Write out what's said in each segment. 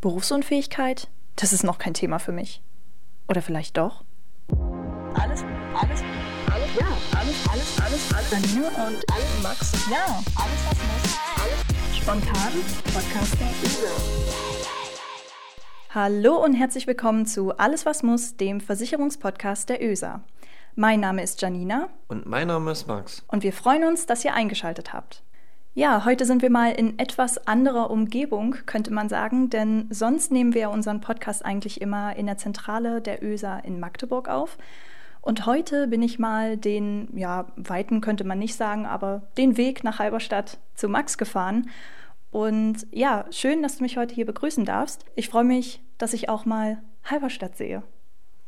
Berufsunfähigkeit? Das ist noch kein Thema für mich. Oder vielleicht doch? Alles, alles, alles, ja, alles, alles, alles, alles. Janine und alles, Max. Ja, alles, was muss. Alles spontan. Podcast der Übel. Hallo und herzlich willkommen zu Alles was muss, dem Versicherungspodcast der ÖSA. Mein Name ist Janina. Und mein Name ist Max. Und wir freuen uns, dass ihr eingeschaltet habt. Ja, heute sind wir mal in etwas anderer Umgebung, könnte man sagen, denn sonst nehmen wir unseren Podcast eigentlich immer in der Zentrale der ÖSA in Magdeburg auf. Und heute bin ich mal den, ja, weiten könnte man nicht sagen, aber den Weg nach Halberstadt zu Max gefahren. Und ja, schön, dass du mich heute hier begrüßen darfst. Ich freue mich, dass ich auch mal Halberstadt sehe.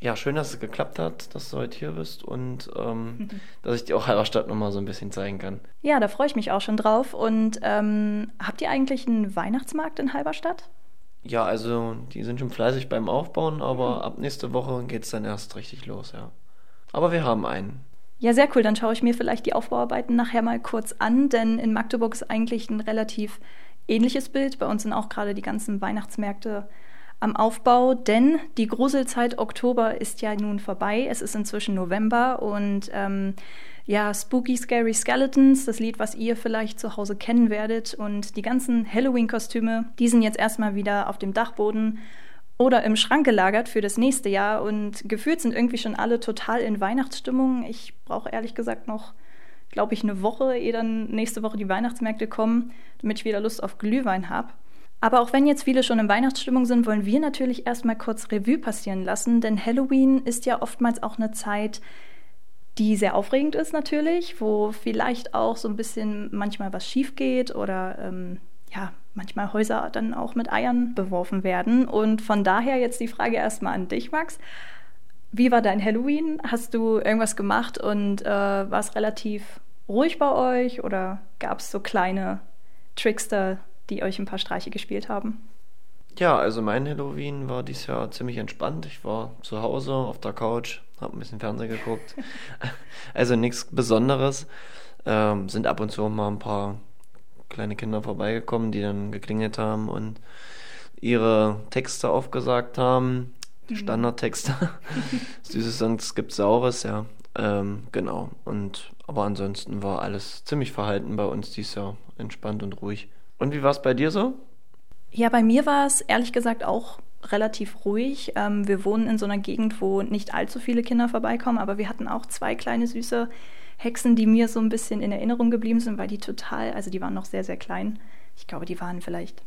Ja, schön, dass es geklappt hat, dass du heute hier bist und ähm, dass ich dir auch Halberstadt nochmal so ein bisschen zeigen kann. Ja, da freue ich mich auch schon drauf. Und ähm, habt ihr eigentlich einen Weihnachtsmarkt in Halberstadt? Ja, also die sind schon fleißig beim Aufbauen, aber mhm. ab nächste Woche geht es dann erst richtig los, ja. Aber wir haben einen. Ja, sehr cool. Dann schaue ich mir vielleicht die Aufbauarbeiten nachher mal kurz an, denn in Magdeburg ist eigentlich ein relativ ähnliches Bild. Bei uns sind auch gerade die ganzen Weihnachtsmärkte am Aufbau, denn die Gruselzeit Oktober ist ja nun vorbei. Es ist inzwischen November und ähm, ja, Spooky Scary Skeletons, das Lied, was ihr vielleicht zu Hause kennen werdet und die ganzen Halloween-Kostüme, die sind jetzt erstmal wieder auf dem Dachboden oder im Schrank gelagert für das nächste Jahr und gefühlt sind irgendwie schon alle total in Weihnachtsstimmung. Ich brauche ehrlich gesagt noch, glaube ich, eine Woche, ehe dann nächste Woche die Weihnachtsmärkte kommen, damit ich wieder Lust auf Glühwein habe. Aber auch wenn jetzt viele schon in Weihnachtsstimmung sind, wollen wir natürlich erstmal kurz Revue passieren lassen, denn Halloween ist ja oftmals auch eine Zeit, die sehr aufregend ist natürlich, wo vielleicht auch so ein bisschen manchmal was schief geht oder ähm, ja, manchmal Häuser dann auch mit Eiern beworfen werden. Und von daher jetzt die Frage erstmal an dich, Max. Wie war dein Halloween? Hast du irgendwas gemacht und äh, war es relativ ruhig bei euch oder gab es so kleine Trickster, die euch ein paar Streiche gespielt haben? Ja, also mein Halloween war dieses Jahr ziemlich entspannt. Ich war zu Hause auf der Couch, habe ein bisschen Fernsehen geguckt. also nichts Besonderes. Ähm, sind ab und zu mal ein paar kleine Kinder vorbeigekommen, die dann geklingelt haben und ihre Texte aufgesagt haben. Die mhm. Standardtexte. Süßes und es gibt Saures, ja. Ähm, genau. Und aber ansonsten war alles ziemlich verhalten bei uns dieses Jahr. Entspannt und ruhig. Und wie war es bei dir so? Ja, bei mir war es ehrlich gesagt auch relativ ruhig. Ähm, wir wohnen in so einer Gegend, wo nicht allzu viele Kinder vorbeikommen, aber wir hatten auch zwei kleine süße Hexen, die mir so ein bisschen in Erinnerung geblieben sind, weil die total, also die waren noch sehr, sehr klein. Ich glaube, die waren vielleicht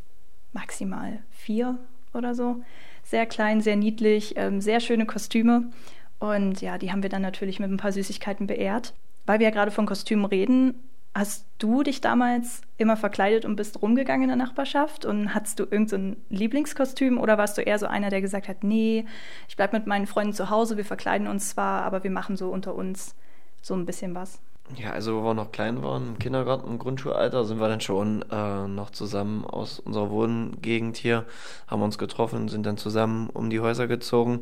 maximal vier oder so. Sehr klein, sehr niedlich, ähm, sehr schöne Kostüme. Und ja, die haben wir dann natürlich mit ein paar Süßigkeiten beehrt. Weil wir ja gerade von Kostümen reden, Hast du dich damals immer verkleidet und bist rumgegangen in der Nachbarschaft? Und hattest du irgendein so Lieblingskostüm oder warst du eher so einer, der gesagt hat, nee, ich bleibe mit meinen Freunden zu Hause, wir verkleiden uns zwar, aber wir machen so unter uns so ein bisschen was? Ja, also wo wir noch klein waren, im Kindergarten, im Grundschulalter, sind wir dann schon äh, noch zusammen aus unserer Wohngegend hier, haben uns getroffen, sind dann zusammen um die Häuser gezogen.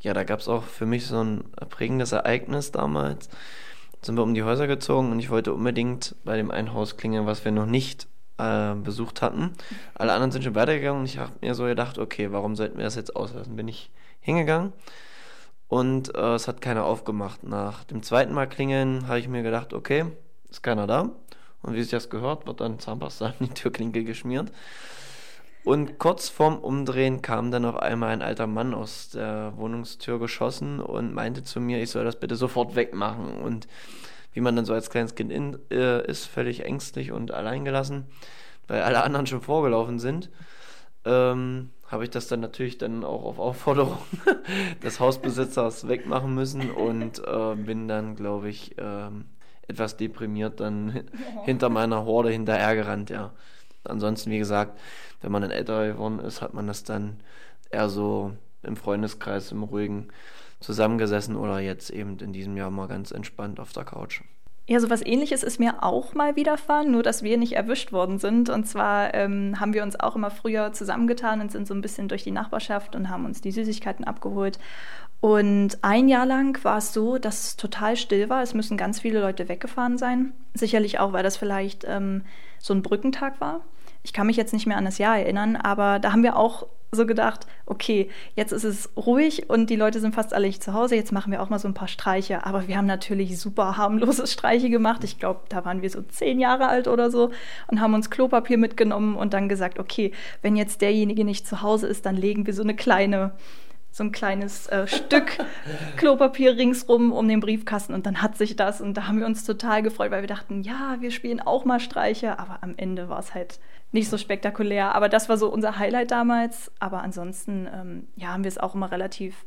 Ja, da gab es auch für mich so ein prägendes Ereignis damals sind wir um die Häuser gezogen und ich wollte unbedingt bei dem einen Haus klingeln, was wir noch nicht äh, besucht hatten. Alle anderen sind schon weitergegangen und ich habe mir so gedacht, okay, warum sollten wir das jetzt auslassen? Bin ich hingegangen und äh, es hat keiner aufgemacht. Nach dem zweiten Mal klingeln habe ich mir gedacht, okay, ist keiner da. Und wie sich das gehört, wird dann Zahnpasta in die Türklinke geschmiert. Und kurz vorm Umdrehen kam dann auf einmal ein alter Mann aus der Wohnungstür geschossen und meinte zu mir, ich soll das bitte sofort wegmachen. Und wie man dann so als kleines Kind in, äh, ist, völlig ängstlich und alleingelassen, weil alle anderen schon vorgelaufen sind, ähm, habe ich das dann natürlich dann auch auf Aufforderung des Hausbesitzers wegmachen müssen und äh, bin dann, glaube ich, äh, etwas deprimiert dann hinter meiner Horde hinterhergerannt, ja. Ansonsten, wie gesagt, wenn man dann älter geworden ist, hat man das dann eher so im Freundeskreis, im Ruhigen zusammengesessen oder jetzt eben in diesem Jahr mal ganz entspannt auf der Couch. Ja, so was ähnliches ist mir auch mal widerfahren, nur dass wir nicht erwischt worden sind. Und zwar ähm, haben wir uns auch immer früher zusammengetan und sind so ein bisschen durch die Nachbarschaft und haben uns die Süßigkeiten abgeholt. Und ein Jahr lang war es so, dass es total still war. Es müssen ganz viele Leute weggefahren sein. Sicherlich auch, weil das vielleicht ähm, so ein Brückentag war. Ich kann mich jetzt nicht mehr an das Jahr erinnern, aber da haben wir auch so gedacht, okay, jetzt ist es ruhig und die Leute sind fast alle nicht zu Hause, jetzt machen wir auch mal so ein paar Streiche. Aber wir haben natürlich super harmlose Streiche gemacht. Ich glaube, da waren wir so zehn Jahre alt oder so und haben uns Klopapier mitgenommen und dann gesagt, okay, wenn jetzt derjenige nicht zu Hause ist, dann legen wir so eine kleine so ein kleines äh, Stück Klopapier ringsrum um den Briefkasten und dann hat sich das und da haben wir uns total gefreut, weil wir dachten, ja, wir spielen auch mal Streiche, aber am Ende war es halt nicht so spektakulär. Aber das war so unser Highlight damals. Aber ansonsten, ähm, ja, haben wir es auch immer relativ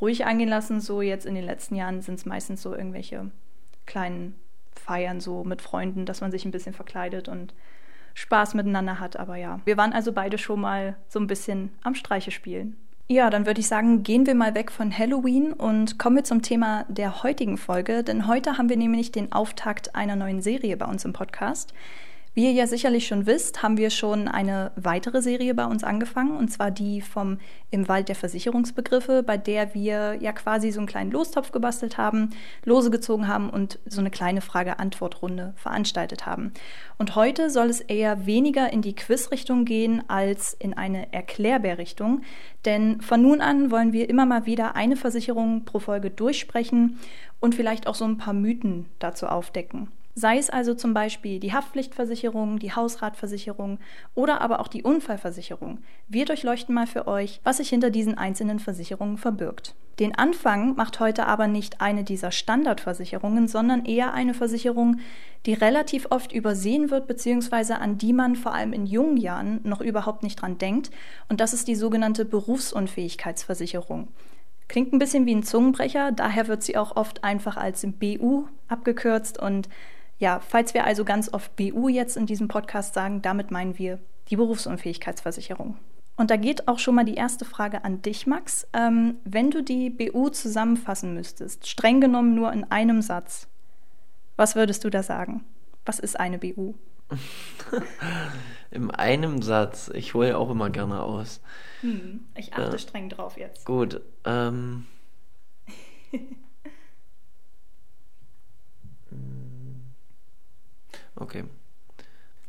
ruhig angehen lassen. So jetzt in den letzten Jahren sind es meistens so irgendwelche kleinen Feiern so mit Freunden, dass man sich ein bisschen verkleidet und Spaß miteinander hat. Aber ja, wir waren also beide schon mal so ein bisschen am Streiche spielen. Ja, dann würde ich sagen, gehen wir mal weg von Halloween und kommen wir zum Thema der heutigen Folge, denn heute haben wir nämlich den Auftakt einer neuen Serie bei uns im Podcast. Wie ihr ja sicherlich schon wisst, haben wir schon eine weitere Serie bei uns angefangen, und zwar die vom Im Wald der Versicherungsbegriffe, bei der wir ja quasi so einen kleinen Lostopf gebastelt haben, Lose gezogen haben und so eine kleine Frage-Antwort-Runde veranstaltet haben. Und heute soll es eher weniger in die Quiz-Richtung gehen als in eine Erklärbär-Richtung, denn von nun an wollen wir immer mal wieder eine Versicherung pro Folge durchsprechen und vielleicht auch so ein paar Mythen dazu aufdecken. Sei es also zum Beispiel die Haftpflichtversicherung, die Hausratversicherung oder aber auch die Unfallversicherung. Wir durchleuchten mal für euch, was sich hinter diesen einzelnen Versicherungen verbirgt. Den Anfang macht heute aber nicht eine dieser Standardversicherungen, sondern eher eine Versicherung, die relativ oft übersehen wird, beziehungsweise an die man vor allem in jungen Jahren noch überhaupt nicht dran denkt. Und das ist die sogenannte Berufsunfähigkeitsversicherung. Klingt ein bisschen wie ein Zungenbrecher, daher wird sie auch oft einfach als BU abgekürzt und ja, falls wir also ganz oft BU jetzt in diesem Podcast sagen, damit meinen wir die Berufsunfähigkeitsversicherung. Und da geht auch schon mal die erste Frage an dich, Max. Ähm, wenn du die BU zusammenfassen müsstest, streng genommen nur in einem Satz, was würdest du da sagen? Was ist eine BU? in einem Satz. Ich hole ja auch immer gerne aus. Hm, ich achte äh, streng drauf jetzt. Gut. Ähm, Okay.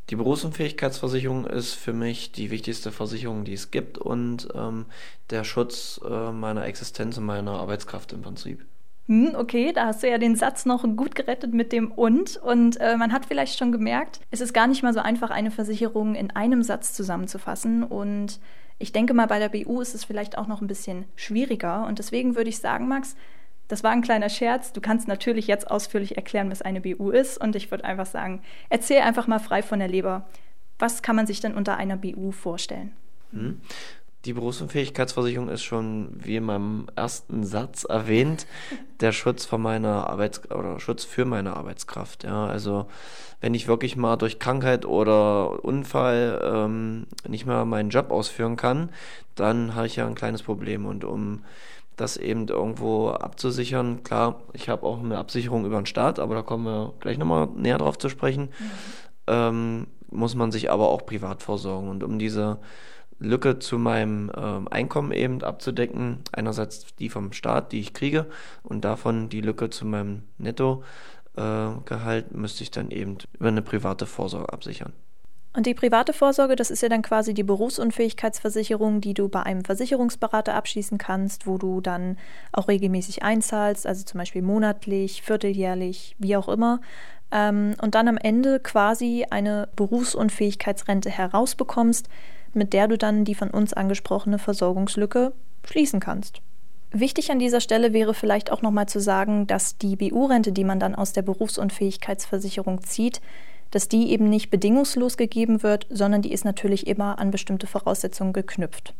Die Berufsunfähigkeitsversicherung ist für mich die wichtigste Versicherung, die es gibt und ähm, der Schutz äh, meiner Existenz und meiner Arbeitskraft im Prinzip. Hm, okay, da hast du ja den Satz noch gut gerettet mit dem und. Und äh, man hat vielleicht schon gemerkt, es ist gar nicht mal so einfach, eine Versicherung in einem Satz zusammenzufassen. Und ich denke mal, bei der BU ist es vielleicht auch noch ein bisschen schwieriger. Und deswegen würde ich sagen, Max, das war ein kleiner Scherz. Du kannst natürlich jetzt ausführlich erklären, was eine BU ist. Und ich würde einfach sagen, erzähl einfach mal frei von der Leber. Was kann man sich denn unter einer BU vorstellen? Hm. Die Berufsunfähigkeitsversicherung ist schon, wie in meinem ersten Satz erwähnt, der Schutz von meiner Arbeits oder Schutz für meine Arbeitskraft. Ja, also wenn ich wirklich mal durch Krankheit oder Unfall ähm, nicht mehr meinen Job ausführen kann, dann habe ich ja ein kleines Problem. Und um das eben irgendwo abzusichern. Klar, ich habe auch eine Absicherung über den Staat, aber da kommen wir gleich nochmal näher drauf zu sprechen. Mhm. Ähm, muss man sich aber auch privat vorsorgen. Und um diese Lücke zu meinem ähm, Einkommen eben abzudecken, einerseits die vom Staat, die ich kriege, und davon die Lücke zu meinem Nettogehalt, äh, müsste ich dann eben über eine private Vorsorge absichern. Und die private Vorsorge, das ist ja dann quasi die Berufsunfähigkeitsversicherung, die du bei einem Versicherungsberater abschließen kannst, wo du dann auch regelmäßig einzahlst, also zum Beispiel monatlich, vierteljährlich, wie auch immer. Ähm, und dann am Ende quasi eine Berufsunfähigkeitsrente herausbekommst, mit der du dann die von uns angesprochene Versorgungslücke schließen kannst. Wichtig an dieser Stelle wäre vielleicht auch nochmal zu sagen, dass die BU-Rente, die man dann aus der Berufsunfähigkeitsversicherung zieht, dass die eben nicht bedingungslos gegeben wird, sondern die ist natürlich immer an bestimmte Voraussetzungen geknüpft.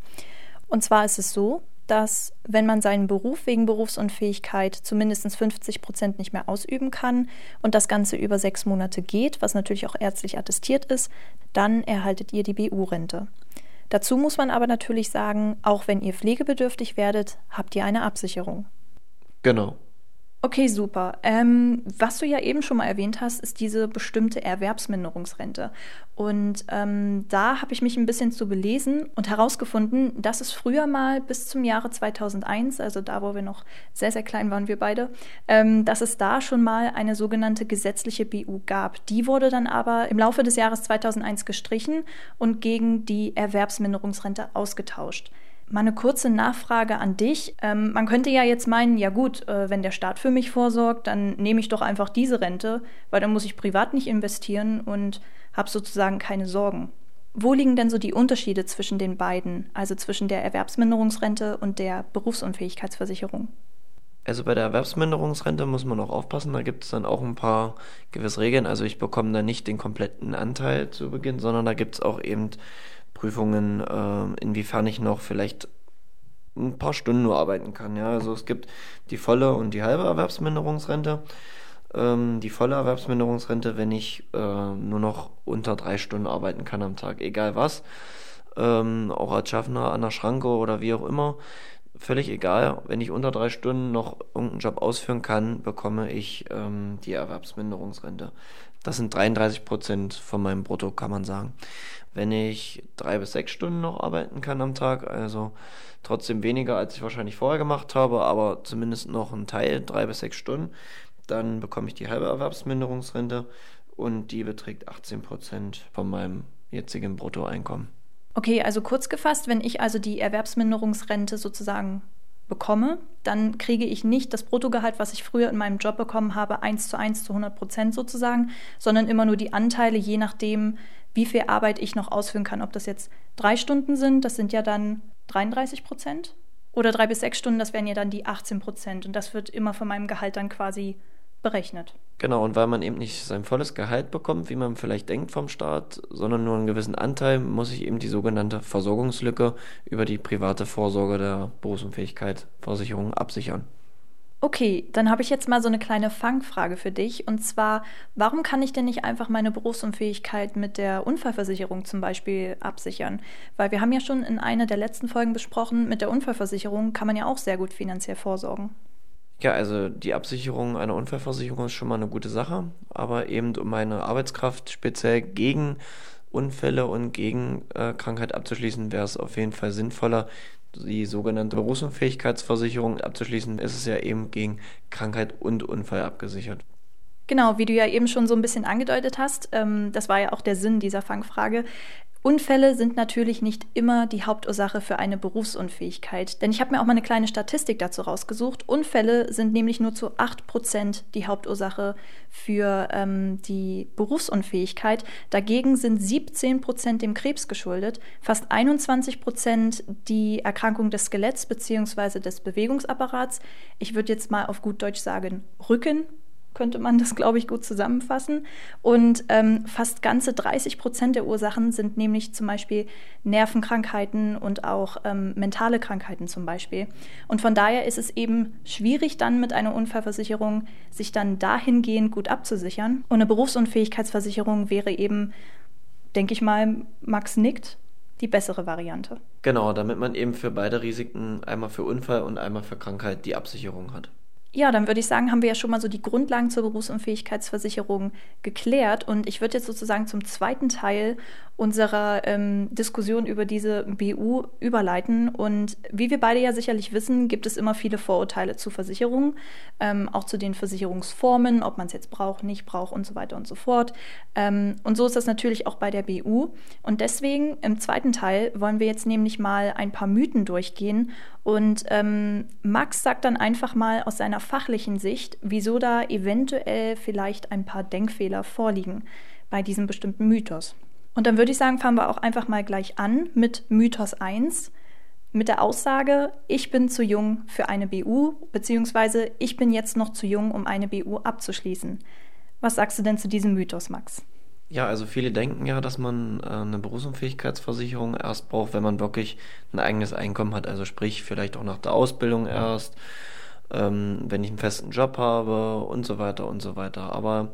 Und zwar ist es so, dass wenn man seinen Beruf wegen Berufsunfähigkeit zu mindestens 50 Prozent nicht mehr ausüben kann und das Ganze über sechs Monate geht, was natürlich auch ärztlich attestiert ist, dann erhaltet ihr die BU-Rente. Dazu muss man aber natürlich sagen, auch wenn ihr pflegebedürftig werdet, habt ihr eine Absicherung. Genau. Okay, super. Ähm, was du ja eben schon mal erwähnt hast, ist diese bestimmte Erwerbsminderungsrente. Und ähm, da habe ich mich ein bisschen zu belesen und herausgefunden, dass es früher mal bis zum Jahre 2001, also da, wo wir noch sehr, sehr klein waren, wir beide, ähm, dass es da schon mal eine sogenannte gesetzliche BU gab. Die wurde dann aber im Laufe des Jahres 2001 gestrichen und gegen die Erwerbsminderungsrente ausgetauscht. Mal eine kurze Nachfrage an dich. Ähm, man könnte ja jetzt meinen, ja gut, äh, wenn der Staat für mich vorsorgt, dann nehme ich doch einfach diese Rente, weil dann muss ich privat nicht investieren und habe sozusagen keine Sorgen. Wo liegen denn so die Unterschiede zwischen den beiden, also zwischen der Erwerbsminderungsrente und der Berufsunfähigkeitsversicherung? Also bei der Erwerbsminderungsrente muss man auch aufpassen, da gibt es dann auch ein paar gewisse Regeln. Also ich bekomme da nicht den kompletten Anteil zu Beginn, sondern da gibt es auch eben Prüfungen, äh, inwiefern ich noch vielleicht ein paar Stunden nur arbeiten kann. Ja, also es gibt die volle und die halbe Erwerbsminderungsrente. Ähm, die volle Erwerbsminderungsrente, wenn ich äh, nur noch unter drei Stunden arbeiten kann am Tag, egal was. Ähm, auch als Schaffner an der Schranke oder wie auch immer. Völlig egal, wenn ich unter drei Stunden noch irgendeinen Job ausführen kann, bekomme ich ähm, die Erwerbsminderungsrente. Das sind 33 Prozent von meinem Brutto, kann man sagen wenn ich drei bis sechs Stunden noch arbeiten kann am Tag. Also trotzdem weniger, als ich wahrscheinlich vorher gemacht habe, aber zumindest noch ein Teil, drei bis sechs Stunden. Dann bekomme ich die halbe Erwerbsminderungsrente und die beträgt 18 Prozent von meinem jetzigen Bruttoeinkommen. Okay, also kurz gefasst, wenn ich also die Erwerbsminderungsrente sozusagen bekomme, dann kriege ich nicht das Bruttogehalt, was ich früher in meinem Job bekommen habe, eins zu eins zu 100 Prozent sozusagen, sondern immer nur die Anteile, je nachdem, wie viel Arbeit ich noch ausführen kann. Ob das jetzt drei Stunden sind, das sind ja dann 33 Prozent. Oder drei bis sechs Stunden, das wären ja dann die 18 Prozent. Und das wird immer von meinem Gehalt dann quasi berechnet. Genau, und weil man eben nicht sein volles Gehalt bekommt, wie man vielleicht denkt vom Staat, sondern nur einen gewissen Anteil, muss ich eben die sogenannte Versorgungslücke über die private Vorsorge der Berufsunfähigkeit absichern. Okay, dann habe ich jetzt mal so eine kleine Fangfrage für dich. Und zwar, warum kann ich denn nicht einfach meine Berufsunfähigkeit mit der Unfallversicherung zum Beispiel absichern? Weil wir haben ja schon in einer der letzten Folgen besprochen, mit der Unfallversicherung kann man ja auch sehr gut finanziell vorsorgen. Ja, also die Absicherung einer Unfallversicherung ist schon mal eine gute Sache, aber eben um meine Arbeitskraft speziell gegen Unfälle und gegen äh, Krankheit abzuschließen, wäre es auf jeden Fall sinnvoller, die sogenannte Berufsunfähigkeitsversicherung abzuschließen, ist es ja eben gegen Krankheit und Unfall abgesichert. Genau, wie du ja eben schon so ein bisschen angedeutet hast, ähm, das war ja auch der Sinn dieser Fangfrage. Unfälle sind natürlich nicht immer die Hauptursache für eine Berufsunfähigkeit. Denn ich habe mir auch mal eine kleine Statistik dazu rausgesucht. Unfälle sind nämlich nur zu 8% die Hauptursache für ähm, die Berufsunfähigkeit. Dagegen sind 17% dem Krebs geschuldet, fast 21% die Erkrankung des Skeletts bzw. des Bewegungsapparats. Ich würde jetzt mal auf gut Deutsch sagen Rücken könnte man das, glaube ich, gut zusammenfassen. Und ähm, fast ganze 30 Prozent der Ursachen sind nämlich zum Beispiel Nervenkrankheiten und auch ähm, mentale Krankheiten zum Beispiel. Und von daher ist es eben schwierig, dann mit einer Unfallversicherung sich dann dahingehend gut abzusichern. Und eine Berufsunfähigkeitsversicherung wäre eben, denke ich mal, Max nickt, die bessere Variante. Genau, damit man eben für beide Risiken, einmal für Unfall und einmal für Krankheit, die Absicherung hat. Ja, dann würde ich sagen, haben wir ja schon mal so die Grundlagen zur Berufsunfähigkeitsversicherung geklärt. Und ich würde jetzt sozusagen zum zweiten Teil unserer ähm, Diskussion über diese BU überleiten. Und wie wir beide ja sicherlich wissen, gibt es immer viele Vorurteile zu Versicherungen, ähm, auch zu den Versicherungsformen, ob man es jetzt braucht, nicht braucht und so weiter und so fort. Ähm, und so ist das natürlich auch bei der BU. Und deswegen im zweiten Teil wollen wir jetzt nämlich mal ein paar Mythen durchgehen. Und ähm, Max sagt dann einfach mal aus seiner fachlichen Sicht, wieso da eventuell vielleicht ein paar Denkfehler vorliegen bei diesem bestimmten Mythos. Und dann würde ich sagen, fangen wir auch einfach mal gleich an mit Mythos 1, mit der Aussage, ich bin zu jung für eine BU, beziehungsweise ich bin jetzt noch zu jung, um eine BU abzuschließen. Was sagst du denn zu diesem Mythos, Max? Ja, also viele denken ja, dass man äh, eine Berufsunfähigkeitsversicherung erst braucht, wenn man wirklich ein eigenes Einkommen hat. Also sprich, vielleicht auch nach der Ausbildung erst, ähm, wenn ich einen festen Job habe und so weiter und so weiter. Aber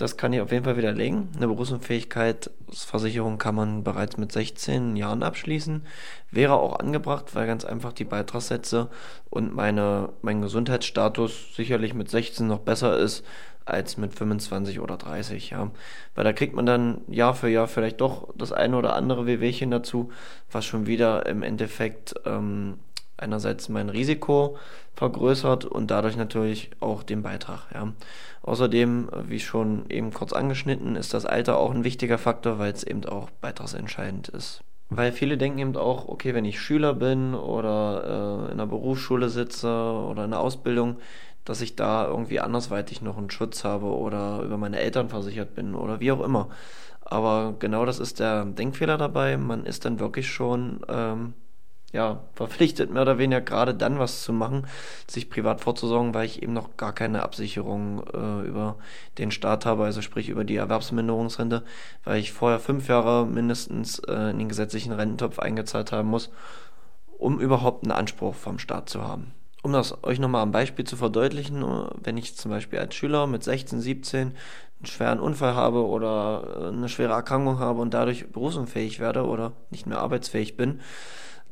Das kann ich auf jeden Fall widerlegen. Eine Berufsunfähigkeitsversicherung kann man bereits mit 16 Jahren abschließen. Wäre auch angebracht, weil ganz einfach die Beitragssätze und meine, mein Gesundheitsstatus sicherlich mit 16 noch besser ist als mit 25 oder 30, ja. Weil da kriegt man dann Jahr für Jahr vielleicht doch das eine oder andere Wehwehchen dazu, was schon wieder im Endeffekt ähm, einerseits mein Risiko vergrößert und dadurch natürlich auch den Beitrag. Ja. Außerdem, wie schon eben kurz angeschnitten, ist das Alter auch ein wichtiger Faktor, weil es eben auch beitragsentscheidend ist. Weil viele denken eben auch, okay, wenn ich Schüler bin oder äh, in einer Berufsschule sitze oder in einer Ausbildung, dass ich da irgendwie andersweitig noch einen Schutz habe oder über meine Eltern versichert bin oder wie auch immer. Aber genau das ist der Denkfehler dabei. Man ist dann wirklich schon ähm, ja, verpflichtet, mehr oder weniger gerade dann was zu machen, sich privat vorzusorgen, weil ich eben noch gar keine Absicherung äh, über den Staat habe, also sprich über die Erwerbsminderungsrente, weil ich vorher fünf Jahre mindestens äh, in den gesetzlichen Rententopf eingezahlt haben muss, um überhaupt einen Anspruch vom Staat zu haben. Um das euch nochmal am Beispiel zu verdeutlichen, wenn ich zum Beispiel als Schüler mit 16, 17 einen schweren Unfall habe oder äh, eine schwere Erkrankung habe und dadurch berufsunfähig werde oder nicht mehr arbeitsfähig bin,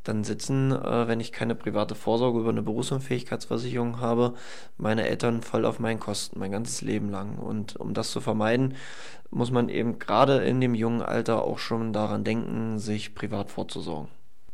dann sitzen, äh, wenn ich keine private Vorsorge über eine Berufsunfähigkeitsversicherung habe, meine Eltern voll auf meinen Kosten, mein ganzes Leben lang. Und um das zu vermeiden, muss man eben gerade in dem jungen Alter auch schon daran denken, sich privat vorzusorgen.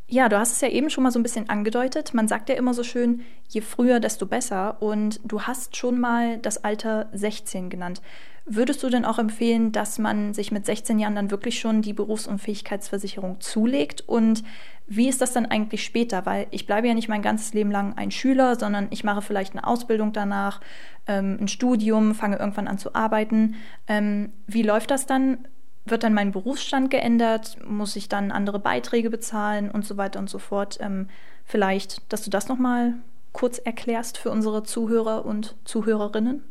Ja, du hast es ja eben schon mal so ein bisschen angedeutet. Man sagt ja immer so schön, je früher, desto besser. Und du hast schon mal das Alter 16 genannt. Würdest du denn auch empfehlen, dass man sich mit 16 Jahren dann wirklich schon die Berufsunfähigkeitsversicherung zulegt? Und wie ist das dann eigentlich später? Weil ich bleibe ja nicht mein ganzes Leben lang ein Schüler, sondern ich mache vielleicht eine Ausbildung danach, ähm, ein Studium, fange irgendwann an zu arbeiten. Ähm, wie läuft das dann? Wird dann mein Berufsstand geändert? Muss ich dann andere Beiträge bezahlen und so weiter und so fort? Ähm, vielleicht, dass du das nochmal kurz erklärst für unsere Zuhörer und Zuhörerinnen?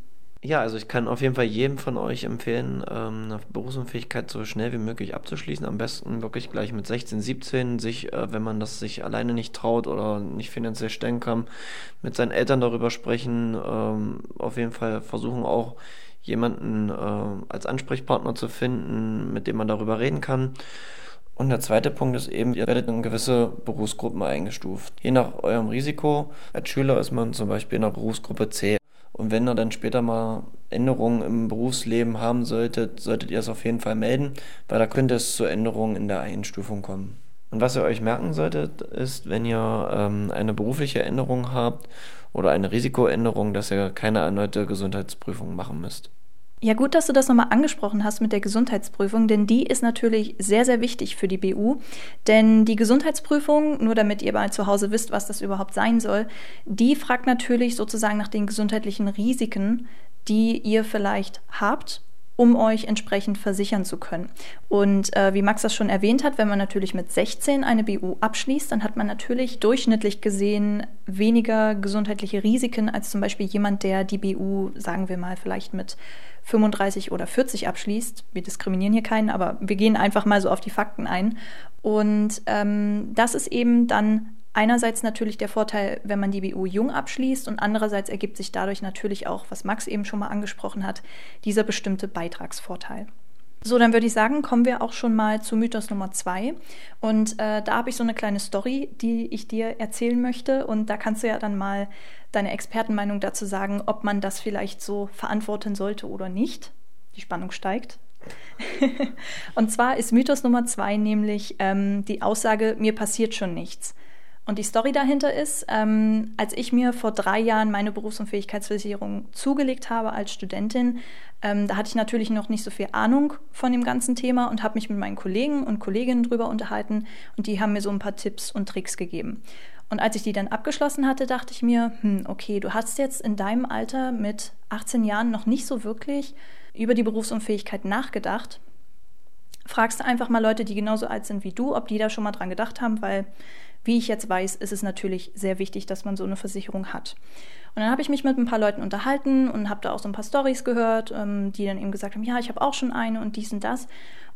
Ja, also ich kann auf jeden Fall jedem von euch empfehlen, ähm, eine Berufsunfähigkeit so schnell wie möglich abzuschließen. Am besten wirklich gleich mit 16, 17, sich, äh, wenn man das sich alleine nicht traut oder nicht finanziell stellen kann, mit seinen Eltern darüber sprechen. Ähm, auf jeden Fall versuchen auch jemanden äh, als Ansprechpartner zu finden, mit dem man darüber reden kann. Und der zweite Punkt ist eben, ihr werdet in gewisse Berufsgruppen eingestuft. Je nach eurem Risiko. Als Schüler ist man zum Beispiel in der Berufsgruppe C. Und wenn ihr dann später mal Änderungen im Berufsleben haben solltet, solltet ihr es auf jeden Fall melden, weil da könnte es zu Änderungen in der Einstufung kommen. Und was ihr euch merken solltet, ist, wenn ihr ähm, eine berufliche Änderung habt oder eine Risikoänderung, dass ihr keine erneute Gesundheitsprüfung machen müsst. Ja, gut, dass du das nochmal angesprochen hast mit der Gesundheitsprüfung, denn die ist natürlich sehr, sehr wichtig für die BU. Denn die Gesundheitsprüfung, nur damit ihr mal zu Hause wisst, was das überhaupt sein soll, die fragt natürlich sozusagen nach den gesundheitlichen Risiken, die ihr vielleicht habt um euch entsprechend versichern zu können. Und äh, wie Max das schon erwähnt hat, wenn man natürlich mit 16 eine BU abschließt, dann hat man natürlich durchschnittlich gesehen weniger gesundheitliche Risiken als zum Beispiel jemand, der die BU, sagen wir mal, vielleicht mit 35 oder 40 abschließt. Wir diskriminieren hier keinen, aber wir gehen einfach mal so auf die Fakten ein. Und ähm, das ist eben dann einerseits natürlich der Vorteil, wenn man die BU jung abschließt und andererseits ergibt sich dadurch natürlich auch, was Max eben schon mal angesprochen hat, dieser bestimmte Beitragsvorteil. So, dann würde ich sagen, kommen wir auch schon mal zu Mythos Nummer zwei. Und äh, da habe ich so eine kleine Story, die ich dir erzählen möchte. Und da kannst du ja dann mal deine Expertenmeinung dazu sagen, ob man das vielleicht so verantworten sollte oder nicht. Die Spannung steigt. und zwar ist Mythos Nummer zwei nämlich ähm, die Aussage, mir passiert schon nichts. Und die Story dahinter ist, ähm, als ich mir vor drei Jahren meine Berufsunfähigkeitsversicherung zugelegt habe als Studentin, ähm, da hatte ich natürlich noch nicht so viel Ahnung von dem ganzen Thema und habe mich mit meinen Kollegen und Kolleginnen drüber unterhalten und die haben mir so ein paar Tipps und Tricks gegeben. Und als ich die dann abgeschlossen hatte, dachte ich mir, hm, okay, du hast jetzt in deinem Alter mit 18 Jahren noch nicht so wirklich über die Berufsunfähigkeit nachgedacht. Fragst du einfach mal Leute, die genauso alt sind wie du, ob die da schon mal dran gedacht haben, weil wie ich jetzt weiß, ist es natürlich sehr wichtig, dass man so eine Versicherung hat. Und dann habe ich mich mit ein paar Leuten unterhalten und habe da auch so ein paar Stories gehört, ähm, die dann eben gesagt haben, ja, ich habe auch schon eine und dies und das.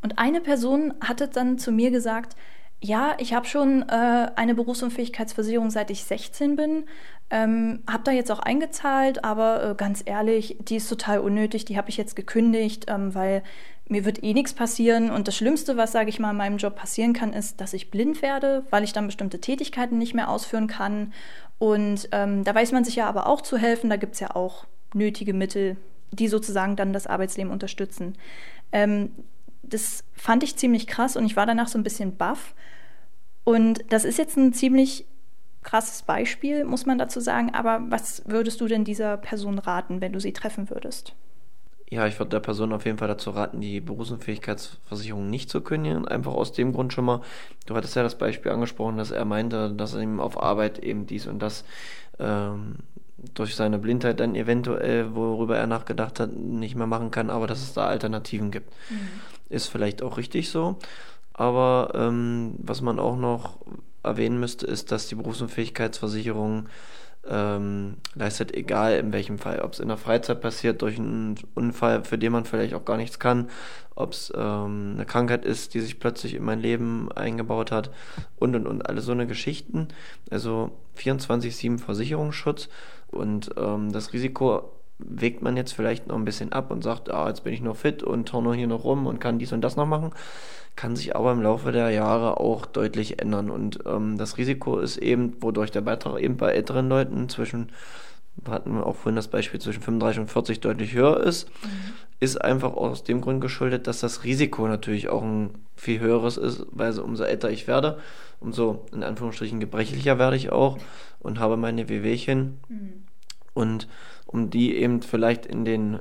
Und eine Person hatte dann zu mir gesagt, Ja, ich habe schon äh, eine Berufsunfähigkeitsversicherung, seit ich 16 bin. Ähm, habe da jetzt auch eingezahlt, aber äh, ganz ehrlich, die ist total unnötig. Die habe ich jetzt gekündigt, ähm, weil mir wird eh nichts passieren. Und das Schlimmste, was, sage ich mal, in meinem Job passieren kann, ist, dass ich blind werde, weil ich dann bestimmte Tätigkeiten nicht mehr ausführen kann. Und ähm, da weiß man sich ja aber auch zu helfen. Da gibt es ja auch nötige Mittel, die sozusagen dann das Arbeitsleben unterstützen. Ähm, das fand ich ziemlich krass und ich war danach so ein bisschen baff. Und das ist jetzt ein ziemlich krasses Beispiel, muss man dazu sagen. Aber was würdest du denn dieser Person raten, wenn du sie treffen würdest? Ja, ich würde der Person auf jeden Fall dazu raten, die Berufsunfähigkeitsversicherung nicht zu kündigen. Einfach aus dem Grund schon mal, du hattest ja das Beispiel angesprochen, dass er meinte, dass er ihm auf Arbeit eben dies und das ähm, durch seine Blindheit dann eventuell, worüber er nachgedacht hat, nicht mehr machen kann, aber dass es da Alternativen gibt. Mhm. Ist vielleicht auch richtig so. Aber ähm, was man auch noch erwähnen müsste, ist, dass die Berufsunfähigkeitsversicherung ähm, leistet, egal in welchem Fall, ob es in der Freizeit passiert, durch einen Unfall, für den man vielleicht auch gar nichts kann, ob es ähm, eine Krankheit ist, die sich plötzlich in mein Leben eingebaut hat und und und alle so eine Geschichten. Also 24-7 Versicherungsschutz und ähm, das Risiko wägt man jetzt vielleicht noch ein bisschen ab und sagt, ah, jetzt bin ich noch fit und turne hier noch rum und kann dies und das noch machen, kann sich aber im Laufe der Jahre auch deutlich ändern. Und ähm, das Risiko ist eben, wodurch der Beitrag eben bei älteren Leuten zwischen, hatten wir auch vorhin das Beispiel, zwischen 35 und 40 deutlich höher ist, mhm. ist einfach aus dem Grund geschuldet, dass das Risiko natürlich auch ein viel höheres ist, weil so umso älter ich werde, umso in Anführungsstrichen gebrechlicher werde ich auch und habe meine Wehwehchen. Mhm. Und um die eben vielleicht in den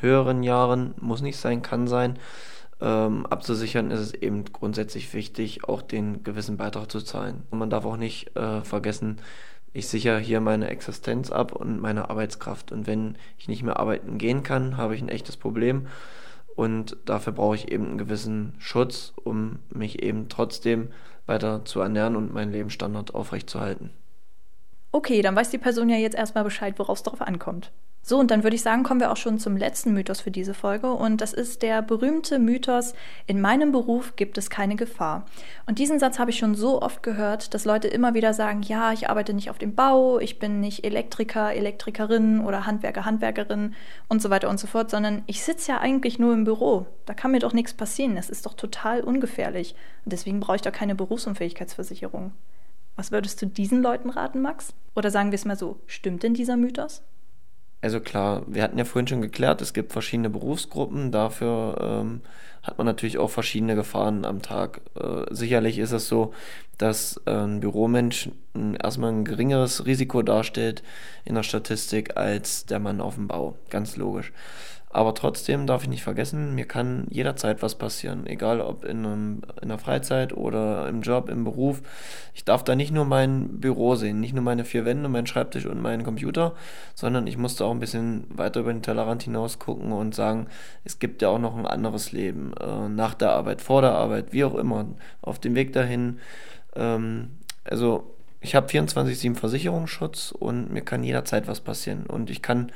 höheren Jahren, muss nicht sein, kann sein, ähm, abzusichern, ist es eben grundsätzlich wichtig, auch den gewissen Beitrag zu zahlen. Und man darf auch nicht äh, vergessen, ich sichere hier meine Existenz ab und meine Arbeitskraft. Und wenn ich nicht mehr arbeiten gehen kann, habe ich ein echtes Problem. Und dafür brauche ich eben einen gewissen Schutz, um mich eben trotzdem weiter zu ernähren und meinen Lebensstandard aufrechtzuerhalten. Okay, dann weiß die Person ja jetzt erstmal Bescheid, worauf es darauf ankommt. So, und dann würde ich sagen, kommen wir auch schon zum letzten Mythos für diese Folge. Und das ist der berühmte Mythos, in meinem Beruf gibt es keine Gefahr. Und diesen Satz habe ich schon so oft gehört, dass Leute immer wieder sagen, ja, ich arbeite nicht auf dem Bau, ich bin nicht Elektriker, Elektrikerin oder Handwerker, Handwerkerin und so weiter und so fort, sondern ich sitze ja eigentlich nur im Büro. Da kann mir doch nichts passieren. Das ist doch total ungefährlich. Und deswegen brauche ich doch keine Berufsunfähigkeitsversicherung. Was würdest du diesen Leuten raten, Max? Oder sagen wir es mal so, stimmt denn dieser Mythos? Also klar, wir hatten ja vorhin schon geklärt, es gibt verschiedene Berufsgruppen, dafür ähm, hat man natürlich auch verschiedene Gefahren am Tag. Äh, sicherlich ist es so, dass äh, ein Büromensch erstmal ein geringeres Risiko darstellt in der Statistik als der Mann auf dem Bau, ganz logisch. Aber trotzdem darf ich nicht vergessen, mir kann jederzeit was passieren, egal ob in, einem, in der Freizeit oder im Job, im Beruf. Ich darf da nicht nur mein Büro sehen, nicht nur meine vier Wände, meinen Schreibtisch und meinen Computer, sondern ich musste auch ein bisschen weiter über den Tellerrand hinaus gucken und sagen, es gibt ja auch noch ein anderes Leben, äh, nach der Arbeit, vor der Arbeit, wie auch immer, auf dem Weg dahin. Ähm, also ich habe 24-7 Versicherungsschutz und mir kann jederzeit was passieren und ich kann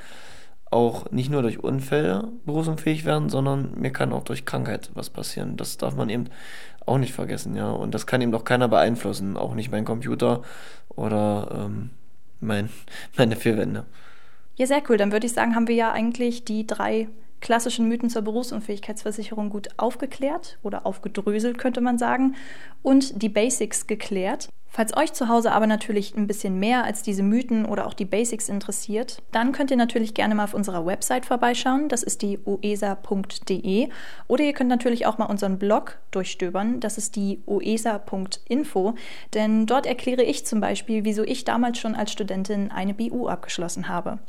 auch nicht nur durch Unfälle berufsunfähig werden, sondern mir kann auch durch Krankheit was passieren. Das darf man eben auch nicht vergessen, ja. Und das kann eben doch keiner beeinflussen, auch nicht mein Computer oder ähm, mein, meine vier Wände. Ja, sehr cool. Dann würde ich sagen, haben wir ja eigentlich die drei klassischen Mythen zur Berufsunfähigkeitsversicherung gut aufgeklärt oder aufgedröselt, könnte man sagen, und die Basics geklärt. Falls euch zu Hause aber natürlich ein bisschen mehr als diese Mythen oder auch die Basics interessiert, dann könnt ihr natürlich gerne mal auf unserer Website vorbeischauen. Das ist die oesa.de. Oder ihr könnt natürlich auch mal unseren Blog durchstöbern. Das ist die oesa.info. Denn dort erkläre ich zum Beispiel, wieso ich damals schon als Studentin eine BU abgeschlossen habe.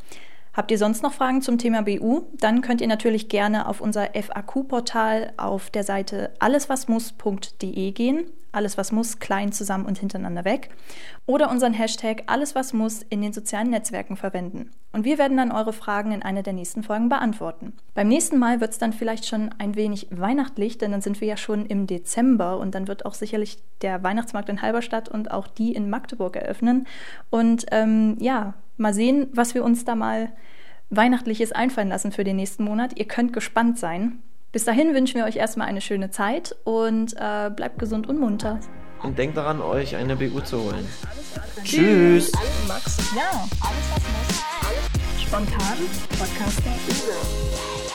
Habt ihr sonst noch Fragen zum Thema BU? Dann könnt ihr natürlich gerne auf unser FAQ-Portal auf der Seite alleswasmuss.de gehen alles was muss, klein zusammen und hintereinander weg. Oder unseren Hashtag alles was muss in den sozialen Netzwerken verwenden. Und wir werden dann eure Fragen in einer der nächsten Folgen beantworten. Beim nächsten Mal wird es dann vielleicht schon ein wenig weihnachtlich, denn dann sind wir ja schon im Dezember und dann wird auch sicherlich der Weihnachtsmarkt in Halberstadt und auch die in Magdeburg eröffnen. Und ähm, ja, mal sehen, was wir uns da mal Weihnachtliches einfallen lassen für den nächsten Monat. Ihr könnt gespannt sein. Bis dahin wünschen wir euch erstmal eine schöne Zeit und äh, bleibt gesund und munter. und denkt daran, euch eine BU zu holen. Tschüss. Max. Ja, alles was muss. Spontan. Podcaster.